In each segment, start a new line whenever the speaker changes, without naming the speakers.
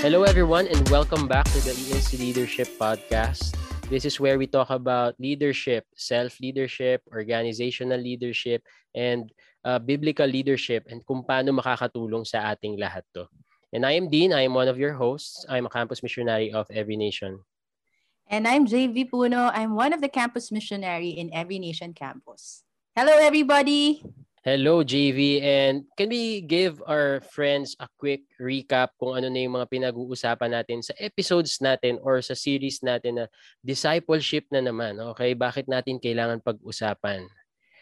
Hello, everyone, and welcome back to the ENC Leadership Podcast. This is where we talk about leadership, self leadership, organizational leadership, and uh, biblical leadership, and kung paano makakatulong sa ating lahat to. And I am Dean. I am one of your hosts. I'm a campus missionary of Every Nation.
And I'm JV Puno. I'm one of the campus missionary in Every Nation campus. Hello, everybody.
Hello, JV. And can we give our friends a quick recap kung ano na yung mga pinag-uusapan natin sa episodes natin or sa series natin na discipleship na naman? Okay, bakit natin kailangan pag-usapan?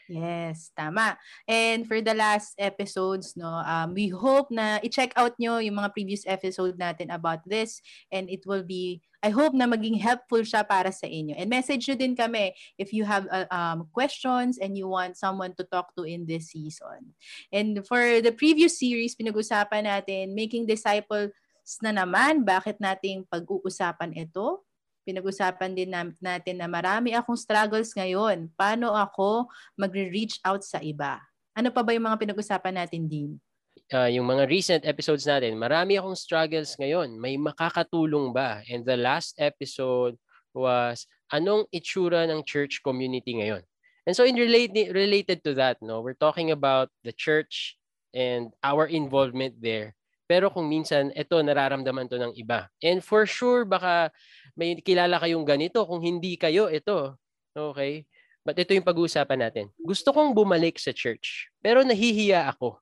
Yes, tama. And for the last episodes, no, um, we hope na i-check out nyo yung mga previous episode natin about this and it will be, I hope na maging helpful siya para sa inyo. And message nyo din kami if you have uh, um, questions and you want someone to talk to in this season. And for the previous series, pinag-usapan natin, making disciples na naman, bakit nating pag-uusapan ito? Pinag-usapan din natin na marami akong struggles ngayon. Paano ako magre-reach out sa iba? Ano pa ba yung mga pinag-usapan natin din?
Uh, yung mga recent episodes natin, marami akong struggles ngayon. May makakatulong ba? And the last episode was, anong itsura ng church community ngayon? And so in related related to that, no, we're talking about the church and our involvement there. Pero kung minsan, ito, nararamdaman to ng iba. And for sure, baka may kilala kayong ganito. Kung hindi kayo, ito. Okay? But ito yung pag-uusapan natin. Gusto kong bumalik sa church, pero nahihiya ako.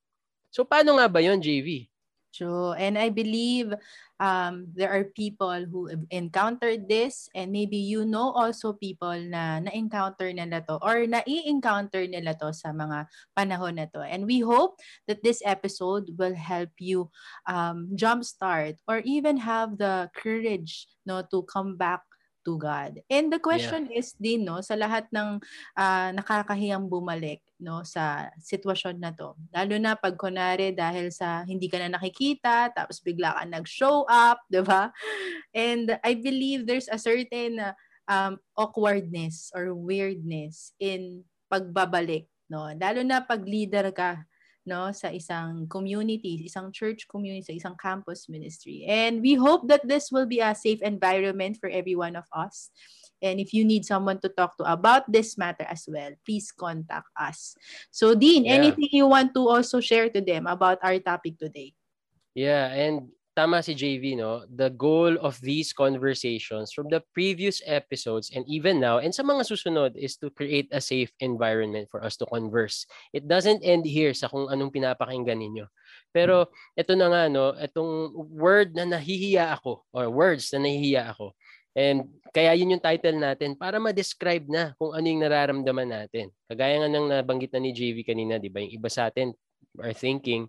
So paano nga ba yon JV?
True. And I believe um, there are people who encountered this and maybe you know also people na na-encounter nila to or na-i-encounter nila to sa mga panahon na to. And we hope that this episode will help you um, jumpstart or even have the courage no to come back to God. And the question yeah. is din no sa lahat ng uh, nakakahiyang bumalik no sa sitwasyon na to. Lalo na pag kunari dahil sa hindi ka na nakikita tapos bigla ka nag-show up, 'di ba? And I believe there's a certain um, awkwardness or weirdness in pagbabalik, no? Lalo na pag leader ka no sa isang community, isang church community, sa isang campus ministry. And we hope that this will be a safe environment for every one of us. And if you need someone to talk to about this matter as well, please contact us. So Dean, yeah. anything you want to also share to them about our topic today?
Yeah, and tama si JV, no? The goal of these conversations from the previous episodes and even now and sa mga susunod is to create a safe environment for us to converse. It doesn't end here sa kung anong pinapakinggan ninyo. Pero ito na nga, no? Itong word na nahihiya ako or words na nahihiya ako. And kaya yun yung title natin para ma-describe na kung ano yung nararamdaman natin. Kagaya nga ng nabanggit na ni JV kanina, di ba? Yung iba sa atin are thinking,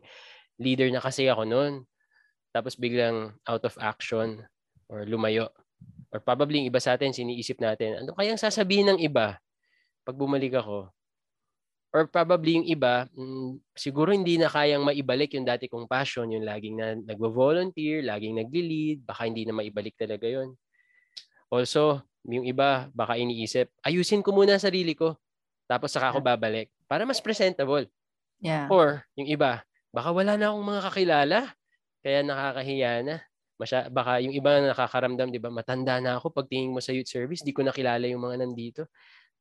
leader na kasi ako noon tapos biglang out of action or lumayo. Or probably yung iba sa atin, siniisip natin, ano kayang sasabihin ng iba pag bumalik ako? Or probably yung iba, mm, siguro hindi na kayang maibalik yung dati kong passion, yung laging na nagvo-volunteer, laging nagli-lead, baka hindi na maibalik talaga yon. Also, yung iba, baka iniisip, ayusin ko muna sarili ko, tapos saka ako babalik para mas presentable.
Yeah.
Or yung iba, baka wala na akong mga kakilala. Kaya nakakahiya na. Masya, baka yung iba na nakakaramdam, di ba, matanda na ako pagtingin mo sa youth service, di ko nakilala yung mga nandito.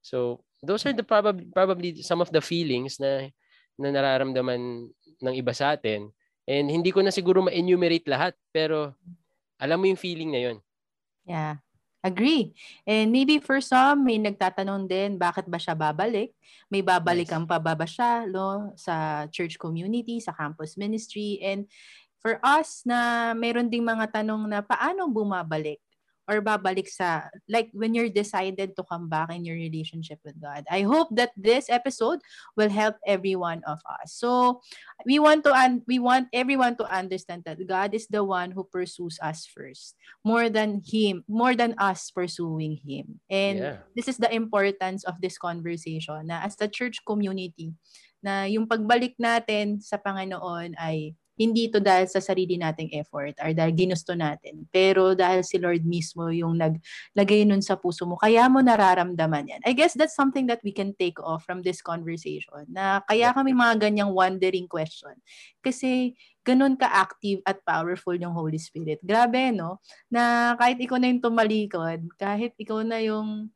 So, those are the probably, probably some of the feelings na, na nararamdaman ng iba sa atin. And hindi ko na siguro ma-enumerate lahat, pero alam mo yung feeling na yun.
Yeah. Agree. And maybe for some, may nagtatanong din, bakit ba siya babalik? May babalikan yes. pa ba ba siya no, sa church community, sa campus ministry? And for us na meron ding mga tanong na paano bumabalik or babalik sa like when you're decided to come back in your relationship with God. I hope that this episode will help every one of us. So we want to un- we want everyone to understand that God is the one who pursues us first more than him more than us pursuing him. And yeah. this is the importance of this conversation na as the church community na yung pagbalik natin sa Panginoon ay hindi to dahil sa sarili nating effort or dahil ginusto natin. Pero dahil si Lord mismo yung naglagay nun sa puso mo, kaya mo nararamdaman yan. I guess that's something that we can take off from this conversation. Na kaya kami mga ganyang wondering question. Kasi ganun ka-active at powerful yung Holy Spirit. Grabe, no? Na kahit ikaw na yung tumalikod, kahit ikaw na yung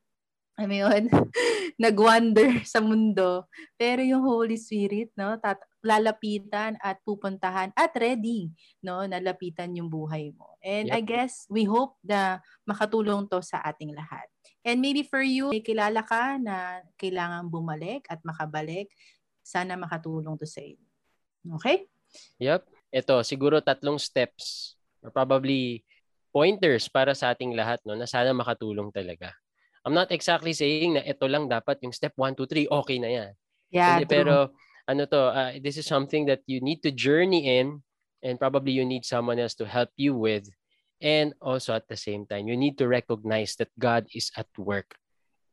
ano yun, nag-wander sa mundo. Pero yung Holy Spirit, no, tat- lalapitan at pupuntahan at ready, no, nalapitan yung buhay mo. And yep. I guess we hope na makatulong to sa ating lahat. And maybe for you, may kilala ka na kailangan bumalik at makabalik, sana makatulong to sa inyo. Okay?
Yep. Ito, siguro tatlong steps or probably pointers para sa ating lahat no na sana makatulong talaga. I'm not exactly saying na ito lang dapat yung step 1, 2, 3, okay na yan.
Yeah,
Hindi, pero ano to, uh, this is something that you need to journey in and probably you need someone else to help you with. And also at the same time, you need to recognize that God is at work.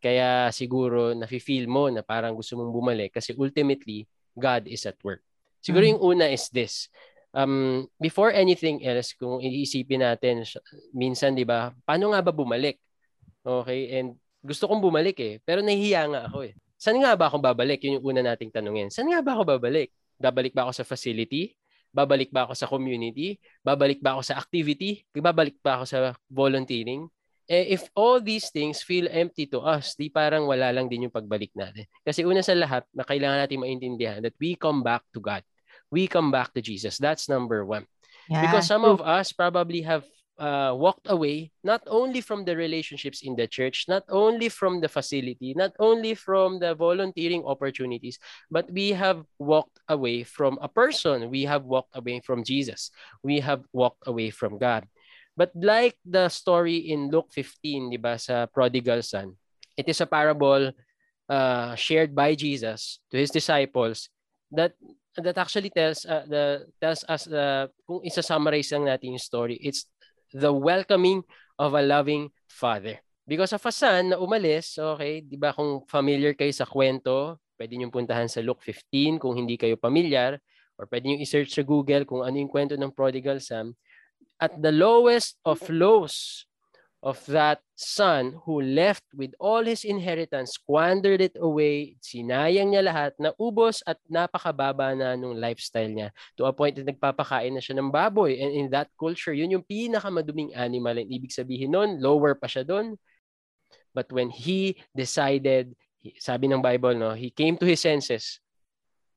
Kaya siguro nafe-feel mo na parang gusto mong bumalik kasi ultimately, God is at work. Siguro mm-hmm. yung una is this. Um, before anything else, kung iisipin natin, minsan, di ba, paano nga ba bumalik? Okay? And gusto kong bumalik eh. Pero nahihiya nga ako eh. Saan nga ba ako babalik? Yun yung una nating tanungin. Saan nga ba ako babalik? Babalik ba ako sa facility? Babalik ba ako sa community? Babalik ba ako sa activity? Babalik ba ako sa volunteering? Eh, if all these things feel empty to us, di parang wala lang din yung pagbalik natin. Kasi una sa lahat, na kailangan natin maintindihan that we come back to God. We come back to Jesus. That's number one. Yeah. Because some of us probably have uh, walked away not only from the relationships in the church, not only from the facility, not only from the volunteering opportunities, but we have walked away from a person. We have walked away from Jesus. We have walked away from God. But like the story in Luke 15, di ba, sa prodigal son, it is a parable uh, shared by Jesus to his disciples that that actually tells uh, the tells us uh, kung isa-summarize lang natin yung story, it's the welcoming of a loving father. Because of a son na umalis, okay, di ba kung familiar kayo sa kwento, pwede nyo puntahan sa Luke 15 kung hindi kayo familiar, or pwede nyo i-search sa Google kung ano yung kwento ng prodigal son. At the lowest of lows, of that son who left with all his inheritance, squandered it away, sinayang niya lahat, naubos at napakababa na nung lifestyle niya to a point na nagpapakain na siya ng baboy. And in that culture, yun yung pinakamaduming animal. And ibig sabihin nun, lower pa siya doon. But when he decided, sabi ng Bible, no, he came to his senses.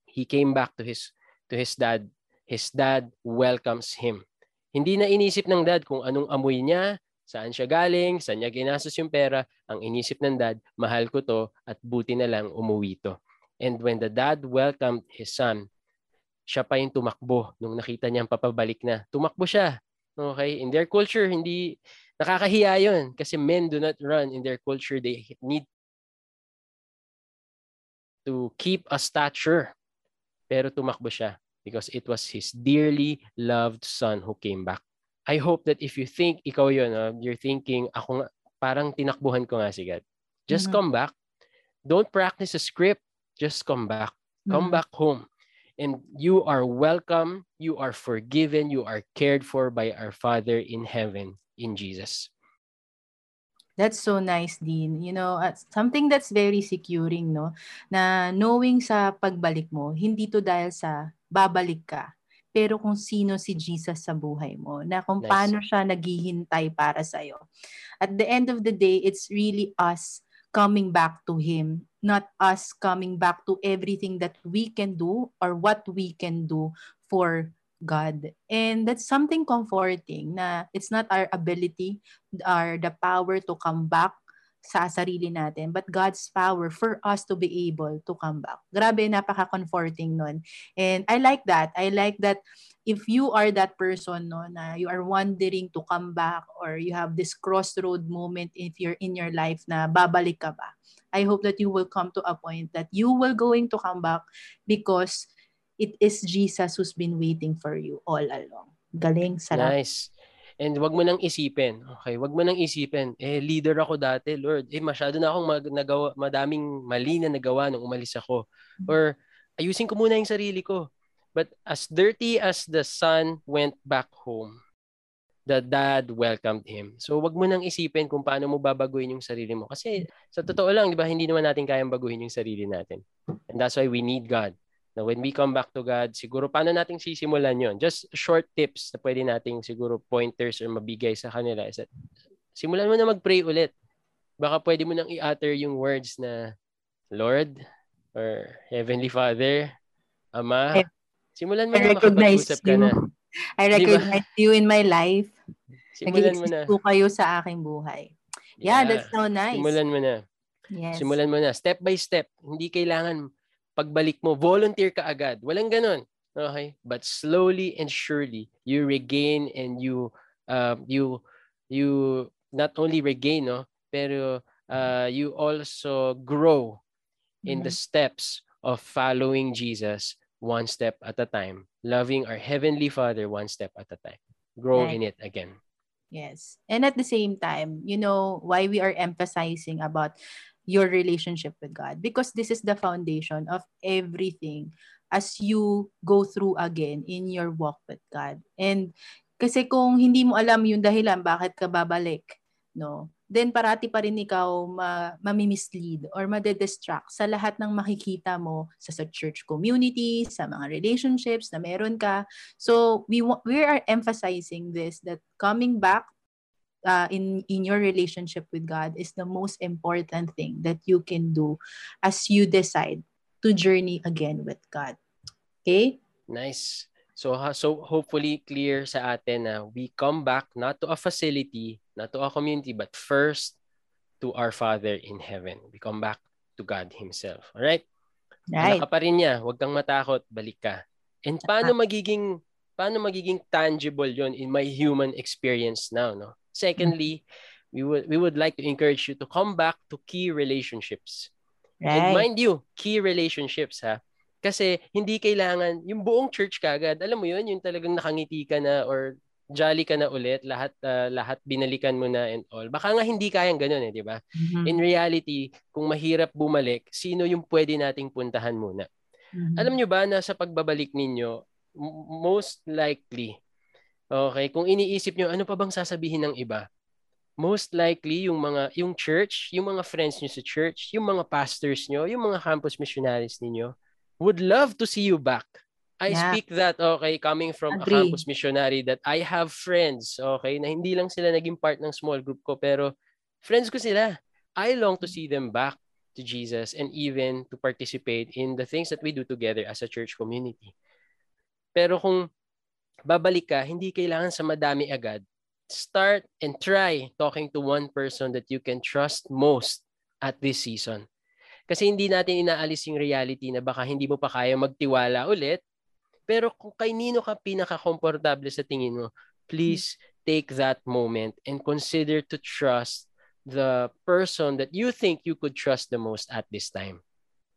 He came back to his to his dad. His dad welcomes him. Hindi na inisip ng dad kung anong amoy niya, saan siya galing, saan niya ginastos yung pera, ang inisip ng dad, mahal ko to at buti na lang umuwi to. And when the dad welcomed his son, siya pa yung tumakbo nung nakita niyang papabalik na. Tumakbo siya. Okay? In their culture, hindi nakakahiya yun kasi men do not run in their culture. They need to keep a stature. Pero tumakbo siya because it was his dearly loved son who came back. I hope that if you think ikaw yun, uh, you're thinking, ako nga, parang tinakbuhan ko nga si God. Just mm-hmm. come back. Don't practice a script. Just come back. Come mm-hmm. back home. And you are welcome. You are forgiven. You are cared for by our Father in heaven in Jesus.
That's so nice, Dean. You know, something that's very securing, no? Na knowing sa pagbalik mo, hindi to dahil sa babalik ka pero kung sino si Jesus sa buhay mo, na kung nice. paano siya naghihintay para sa iyo. At the end of the day, it's really us coming back to Him, not us coming back to everything that we can do or what we can do for God. And that's something comforting na it's not our ability or the power to come back sa sarili natin, but God's power for us to be able to come back. Grabe, napaka-comforting nun. And I like that. I like that if you are that person no na you are wondering to come back or you have this crossroad moment if you're in your life na babalik ka ba. I hope that you will come to a point that you will going to come back because it is Jesus who's been waiting for you all along. Galing, sarap.
Nice. And wag mo nang isipin. Okay, wag mo nang isipin. Eh leader ako dati, Lord. Eh masyado na akong mag, nagawa, madaming mali na nagawa nung umalis ako. Or ayusin ko muna yung sarili ko. But as dirty as the son went back home, the dad welcomed him. So wag mo nang isipin kung paano mo babaguhin yung sarili mo. Kasi sa totoo lang, di ba, hindi naman natin kayang baguhin yung sarili natin. And that's why we need God. Now, when we come back to God, siguro paano natin sisimulan yon? Just short tips na pwede nating siguro pointers or mabigay sa kanila is that simulan mo na mag-pray ulit. Baka pwede mo nang i-utter yung words na Lord or Heavenly Father, Ama, simulan mo
I
na makapag-usap ka na.
I recognize diba? you in my life.
Simulan mo na.
po kayo sa aking buhay. Yeah, yeah, that's so nice.
Simulan mo na.
Yes.
Simulan mo na. Step by step. Hindi kailangan pagbalik mo, volunteer ka agad. Walang ganun. Okay? But slowly and surely, you regain and you, uh, you, you not only regain, no, pero uh, you also grow in mm-hmm. the steps of following Jesus one step at a time, loving our Heavenly Father one step at a time. Grow right. in it again.
Yes. And at the same time, you know, why we are emphasizing about your relationship with God because this is the foundation of everything as you go through again in your walk with God. And kasi kung hindi mo alam yung dahilan bakit ka babalik, no? Then parati pa rin ikaw ma mamimislead or made-distract sa lahat ng makikita mo sa, sa church community, sa mga relationships na meron ka. So we we are emphasizing this that coming back uh, in in your relationship with God is the most important thing that you can do as you decide to journey again with God. Okay?
Nice. So so hopefully clear sa atin na we come back not to a facility, not to a community, but first to our Father in heaven. We come back to God Himself. All right?
Right.
Ka pa rin niya, huwag kang matakot, balik ka. And paano magiging paano magiging tangible yon in my human experience now, no? Secondly, we would we would like to encourage you to come back to key relationships. Right. And mind you, key relationships ha. Kasi hindi kailangan yung buong church kagad. Alam mo 'yun, yung talagang nakangiti ka na or jolly ka na ulit, lahat uh, lahat binalikan mo na and all. Baka nga hindi kayang ganoon eh, di ba? Mm-hmm. In reality, kung mahirap bumalik, sino yung pwede nating puntahan muna? Mm-hmm. Alam nyo ba na sa pagbabalik ninyo, most likely Okay, kung iniisip niyo ano pa bang sasabihin ng iba? Most likely yung mga yung church, yung mga friends niyo sa church, yung mga pastors niyo, yung mga campus missionaries niyo would love to see you back. I yeah. speak that okay coming from Agree. a campus missionary that I have friends, okay, na hindi lang sila naging part ng small group ko pero friends ko sila. I long to see them back to Jesus and even to participate in the things that we do together as a church community. Pero kung babalik ka, hindi kailangan sa madami agad. Start and try talking to one person that you can trust most at this season. Kasi hindi natin inaalis yung reality na baka hindi mo pa kaya magtiwala ulit. Pero kung kay nino ka pinaka-komportable sa tingin mo, please take that moment and consider to trust the person that you think you could trust the most at this time.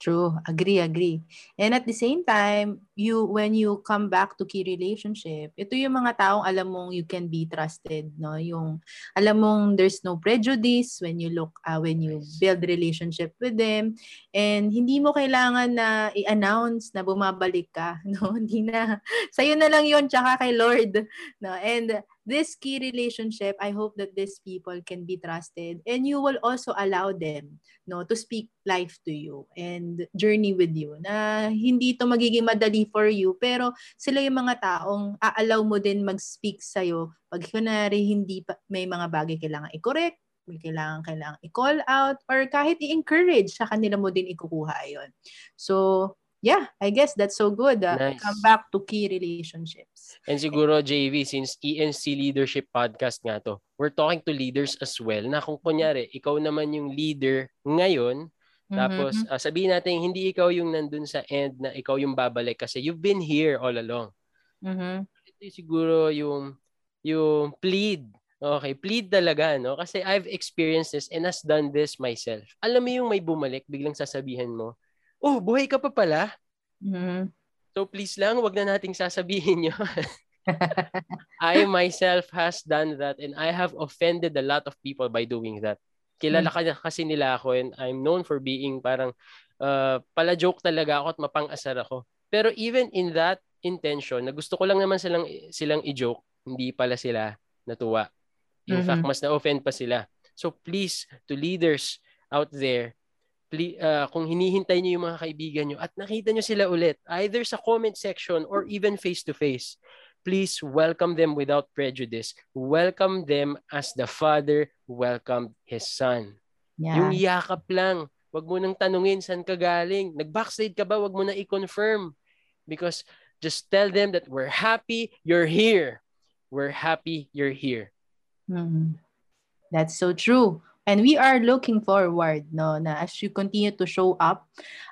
True. Agree, agree. And at the same time, you when you come back to key relationship, ito yung mga taong alam mong you can be trusted, no? Yung alam mong there's no prejudice when you look uh, when you build relationship with them and hindi mo kailangan na i-announce na bumabalik ka, no? Hindi na. Sa'yo na lang 'yon tsaka kay Lord, no? And this key relationship, I hope that these people can be trusted. And you will also allow them no to speak life to you and journey with you. Na hindi to magiging madali for you pero sila yung mga taong aalaw mo din mag-speak sa iyo pag kunari hindi pa, may mga bagay kailangan i-correct may kailangan kailangan i-call out or kahit i-encourage sa kanila mo din ikukuha yon so yeah, I guess that's so good. Uh, nice. Come back to key relationships.
And siguro, JV, since ENC Leadership Podcast nga to, we're talking to leaders as well na kung kunyari, ikaw naman yung leader ngayon, mm-hmm. tapos uh, sabihin natin, hindi ikaw yung nandun sa end na ikaw yung babalik kasi you've been here all along.
Mm-hmm.
Ito siguro yung, yung plead Okay, plead talaga, no? Kasi I've experienced this and has done this myself. Alam mo yung may bumalik, biglang sasabihin mo, oh, buhay ka pa pala.
Mm-hmm.
So please lang, wag na nating sasabihin yun. I myself has done that and I have offended a lot of people by doing that. Kilala mm-hmm. ka kasi nila ako and I'm known for being parang uh, pala joke talaga ako at mapang-asar ako. Pero even in that intention na gusto ko lang naman silang silang i-joke, hindi pala sila natuwa. In mm-hmm. fact, mas na-offend pa sila. So please, to leaders out there, uh, kung hinihintay niyo yung mga kaibigan niyo at nakita niyo sila ulit, either sa comment section or even face-to-face, please welcome them without prejudice. Welcome them as the Father welcomed His Son. Yeah. Yung yakap lang. Wag mo nang tanungin saan ka galing. Nag-backslide ka ba? Wag mo na i-confirm. Because just tell them that we're happy you're here. We're happy you're here.
Mm-hmm. That's so true. And we are looking forward no na as you continue to show up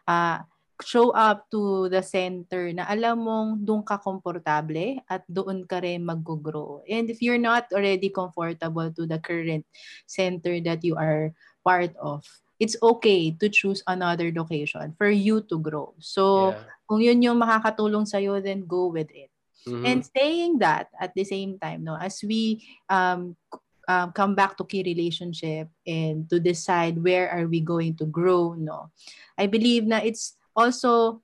uh show up to the center na alam mong doon ka komportable at doon ka rin mag-grow. And if you're not already comfortable to the current center that you are part of, it's okay to choose another location for you to grow. So, yeah. kung yun yung makakatulong sa'yo, then go with it. Mm-hmm. And saying that at the same time, no, as we um, um, come back to key relationship and to decide where are we going to grow, no, I believe na it's also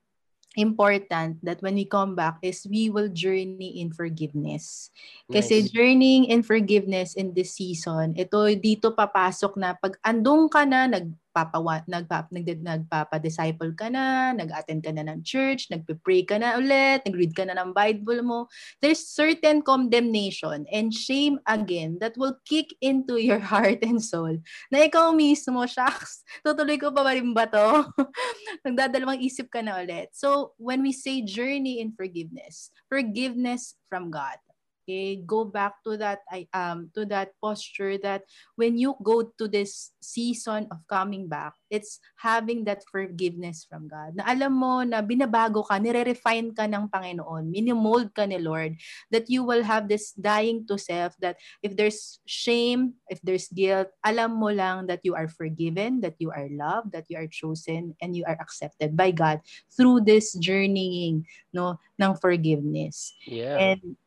important that when we come back is we will journey in forgiveness. Kasi nice. journeying in forgiveness in this season, ito dito papasok na pag andong ka na, nag nagpapawa, nagpap, nag, nagpapa-disciple ka na, nag-attend ka na ng church, nagpe-pray ka na ulit, nag-read ka na ng Bible mo, there's certain condemnation and shame again that will kick into your heart and soul na ikaw mismo, shucks, tutuloy ko pa ba rin ba to? Nagdadalawang isip ka na ulit. So, when we say journey in forgiveness, forgiveness from God, Okay, go back to that um to that posture that when you go to this season of coming back, it's having that forgiveness from God. Na alam mo na binabago ka, nire-refine ka ng Panginoon, minimold ka ni Lord, that you will have this dying to self that if there's shame, if there's guilt, alam mo lang that you are forgiven, that you are loved, that you are chosen, and you are accepted by God through this journeying no ng forgiveness.
Yeah.
And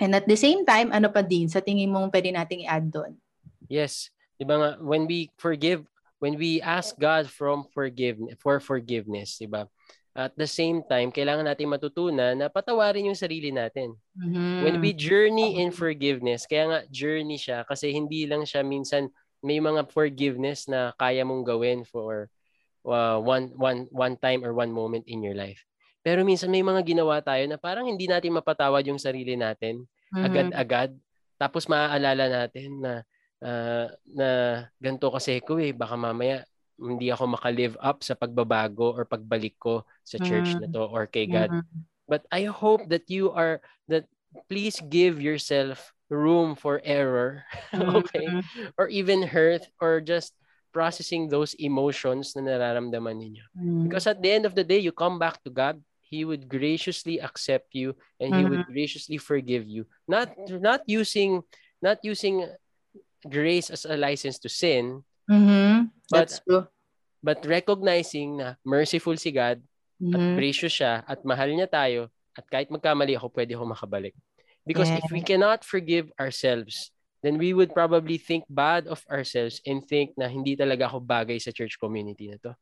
And at the same time, ano pa din sa tingin mong pwede nating i-add doon?
Yes. Di ba nga, when we forgive, when we ask God from forgiveness, for forgiveness, di ba? At the same time, kailangan natin matutunan na patawarin yung sarili natin. Mm-hmm. When we journey in forgiveness, kaya nga journey siya kasi hindi lang siya minsan may mga forgiveness na kaya mong gawin for uh, one one one time or one moment in your life. Pero minsan may mga ginawa tayo na parang hindi natin mapatawad yung sarili natin mm-hmm. agad-agad. Tapos maaalala natin na uh, na ganito kasi ko eh baka mamaya hindi ako maka-live up sa pagbabago or pagbalik ko sa church mm-hmm. na to or kay God. Mm-hmm. But I hope that you are that please give yourself room for error, okay? Mm-hmm. Or even hurt or just processing those emotions na nararamdaman ninyo. Mm-hmm. Because at the end of the day, you come back to God he would graciously accept you and mm-hmm. he would mm-hmm. graciously forgive you not not using not using grace as a license to sin
mm-hmm. That's
but true. but recognizing na merciful si God mm-hmm. at gracious siya at mahal niya tayo at kahit magkamali ako pwede ako makabalik because yeah. if we cannot forgive ourselves then we would probably think bad of ourselves and think na hindi talaga ako bagay sa church community na to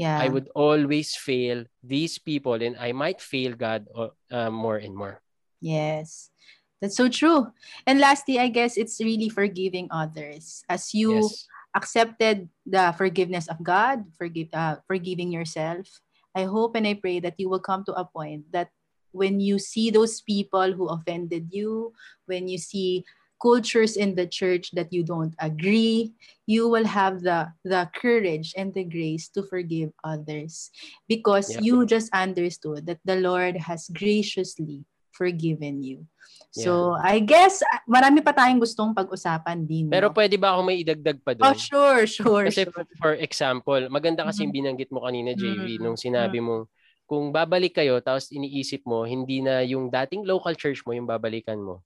yeah.
I would always fail these people and I might fail God uh, more and more.
Yes. That's so true. And lastly, I guess it's really forgiving others. As you yes. accepted the forgiveness of God, forgive uh, forgiving yourself, I hope and I pray that you will come to a point that when you see those people who offended you, when you see cultures in the church that you don't agree, you will have the the courage and the grace to forgive others because yeah. you just understood that the Lord has graciously forgiven you. So, yeah. I guess marami pa tayong gustong pag-usapan din. No?
Pero pwede ba ako may idagdag pa doon?
Oh, sure, sure.
Kasi
sure.
for example, maganda kasi mm-hmm. binanggit mo kanina, JV, mm-hmm. nung sinabi mm-hmm. mo kung babalik kayo tapos iniisip mo hindi na yung dating local church mo yung babalikan mo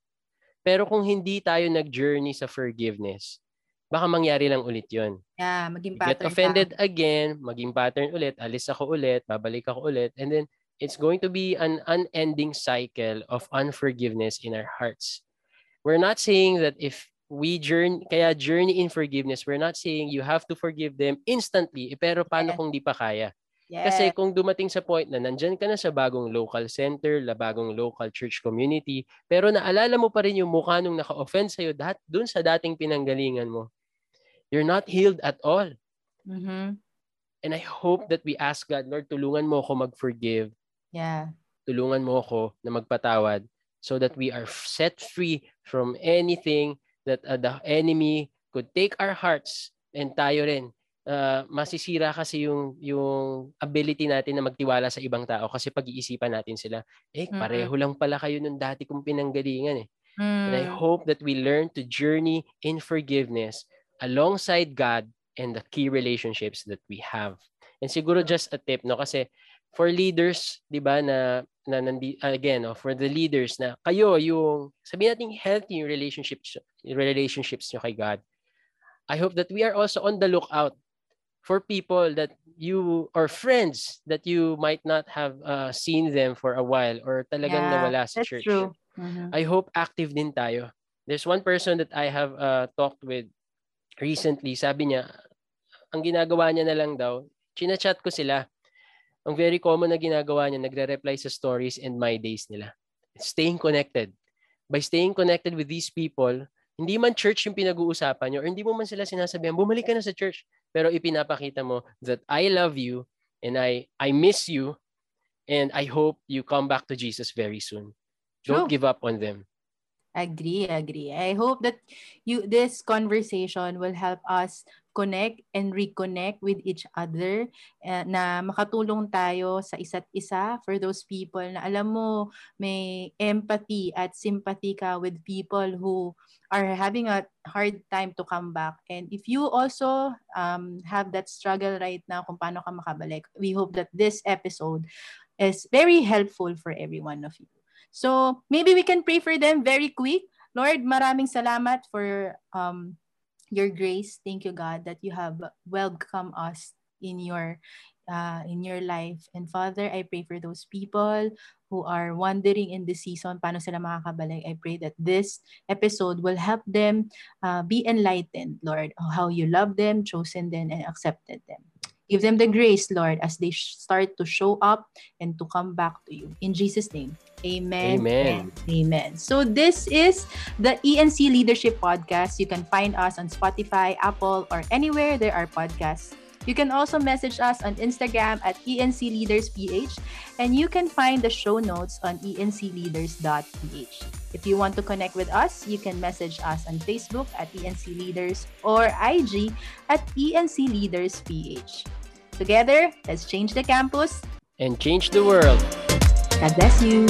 pero kung hindi tayo nag-journey sa forgiveness, baka mangyari lang ulit yon.
Yeah, maging pattern.
Get offended pa. again, maging pattern ulit, alis ako ulit, babalik ako ulit, and then it's going to be an unending cycle of unforgiveness in our hearts. We're not saying that if we journey, kaya journey in forgiveness, we're not saying you have to forgive them instantly, eh, pero paano yeah. kung di pa kaya?
Yes.
Kasi kung dumating sa point na nandyan ka na sa bagong local center, la bagong local church community, pero naalala mo pa rin yung mukha nung naka-offend sa'yo dat, dun sa dating pinanggalingan mo, you're not healed at all.
Mhm.
And I hope that we ask God, Lord, tulungan mo ako mag-forgive.
Yeah.
Tulungan mo ako na magpatawad so that we are set free from anything that uh, the enemy could take our hearts and tayo rin uh, masisira kasi yung yung ability natin na magtiwala sa ibang tao kasi pag-iisipan natin sila eh
Mm-mm.
pareho lang pala kayo nung dati kong pinanggalingan eh and I
Mm.
hope that we learn to journey in forgiveness alongside God and the key relationships that we have and siguro just a tip no kasi for leaders 'di ba na na nandi, again no, for the leaders na kayo yung sabihin natin healthy relationships relationships nyo kay God I hope that we are also on the lookout for people that you or friends that you might not have uh, seen them for a while or talagang
Yeah,
nawala sa
that's
church.
true. Mhm.
I hope active din tayo. There's one person that I have uh, talked with recently. Sabi niya, ang ginagawa niya na lang daw, chinachat ko sila. Ang very common na ginagawa niya, nagre-reply sa stories and my days nila. Staying connected. By staying connected with these people, hindi man church yung pinag-uusapan niyo or hindi mo man sila sinasabihan, bumalik ka na sa church. Pero ipinapakita mo that I love you and I I miss you and I hope you come back to Jesus very soon. Don't
True.
give up on them.
Agree, agree. I hope that you this conversation will help us connect and reconnect with each other eh, na makatulong tayo sa isa't isa for those people na alam mo may empathy at sympathy ka with people who are having a hard time to come back and if you also um, have that struggle right now kung paano ka makabalik we hope that this episode is very helpful for every one of you So, maybe we can pray for them very quick. Lord, maraming salamat for um, your grace. Thank you, God, that you have welcomed us in your uh, in your life. And Father, I pray for those people who are wondering in this season paano sila makakabalik. I pray that this episode will help them uh, be enlightened, Lord, how you love them, chosen them, and accepted them. Give them the grace, Lord, as they start to show up and to come back to you. In Jesus' name, amen.
Amen.
Amen. So this is the ENC Leadership Podcast. You can find us on Spotify, Apple, or anywhere there are podcasts. You can also message us on Instagram at ENC Leaders PH, and you can find the show notes on encleaders.ph. If you want to connect with us, you can message us on Facebook at ENC Leaders or IG at ENC Leaders PH. Together, let's change the campus.
And change the world.
God bless you.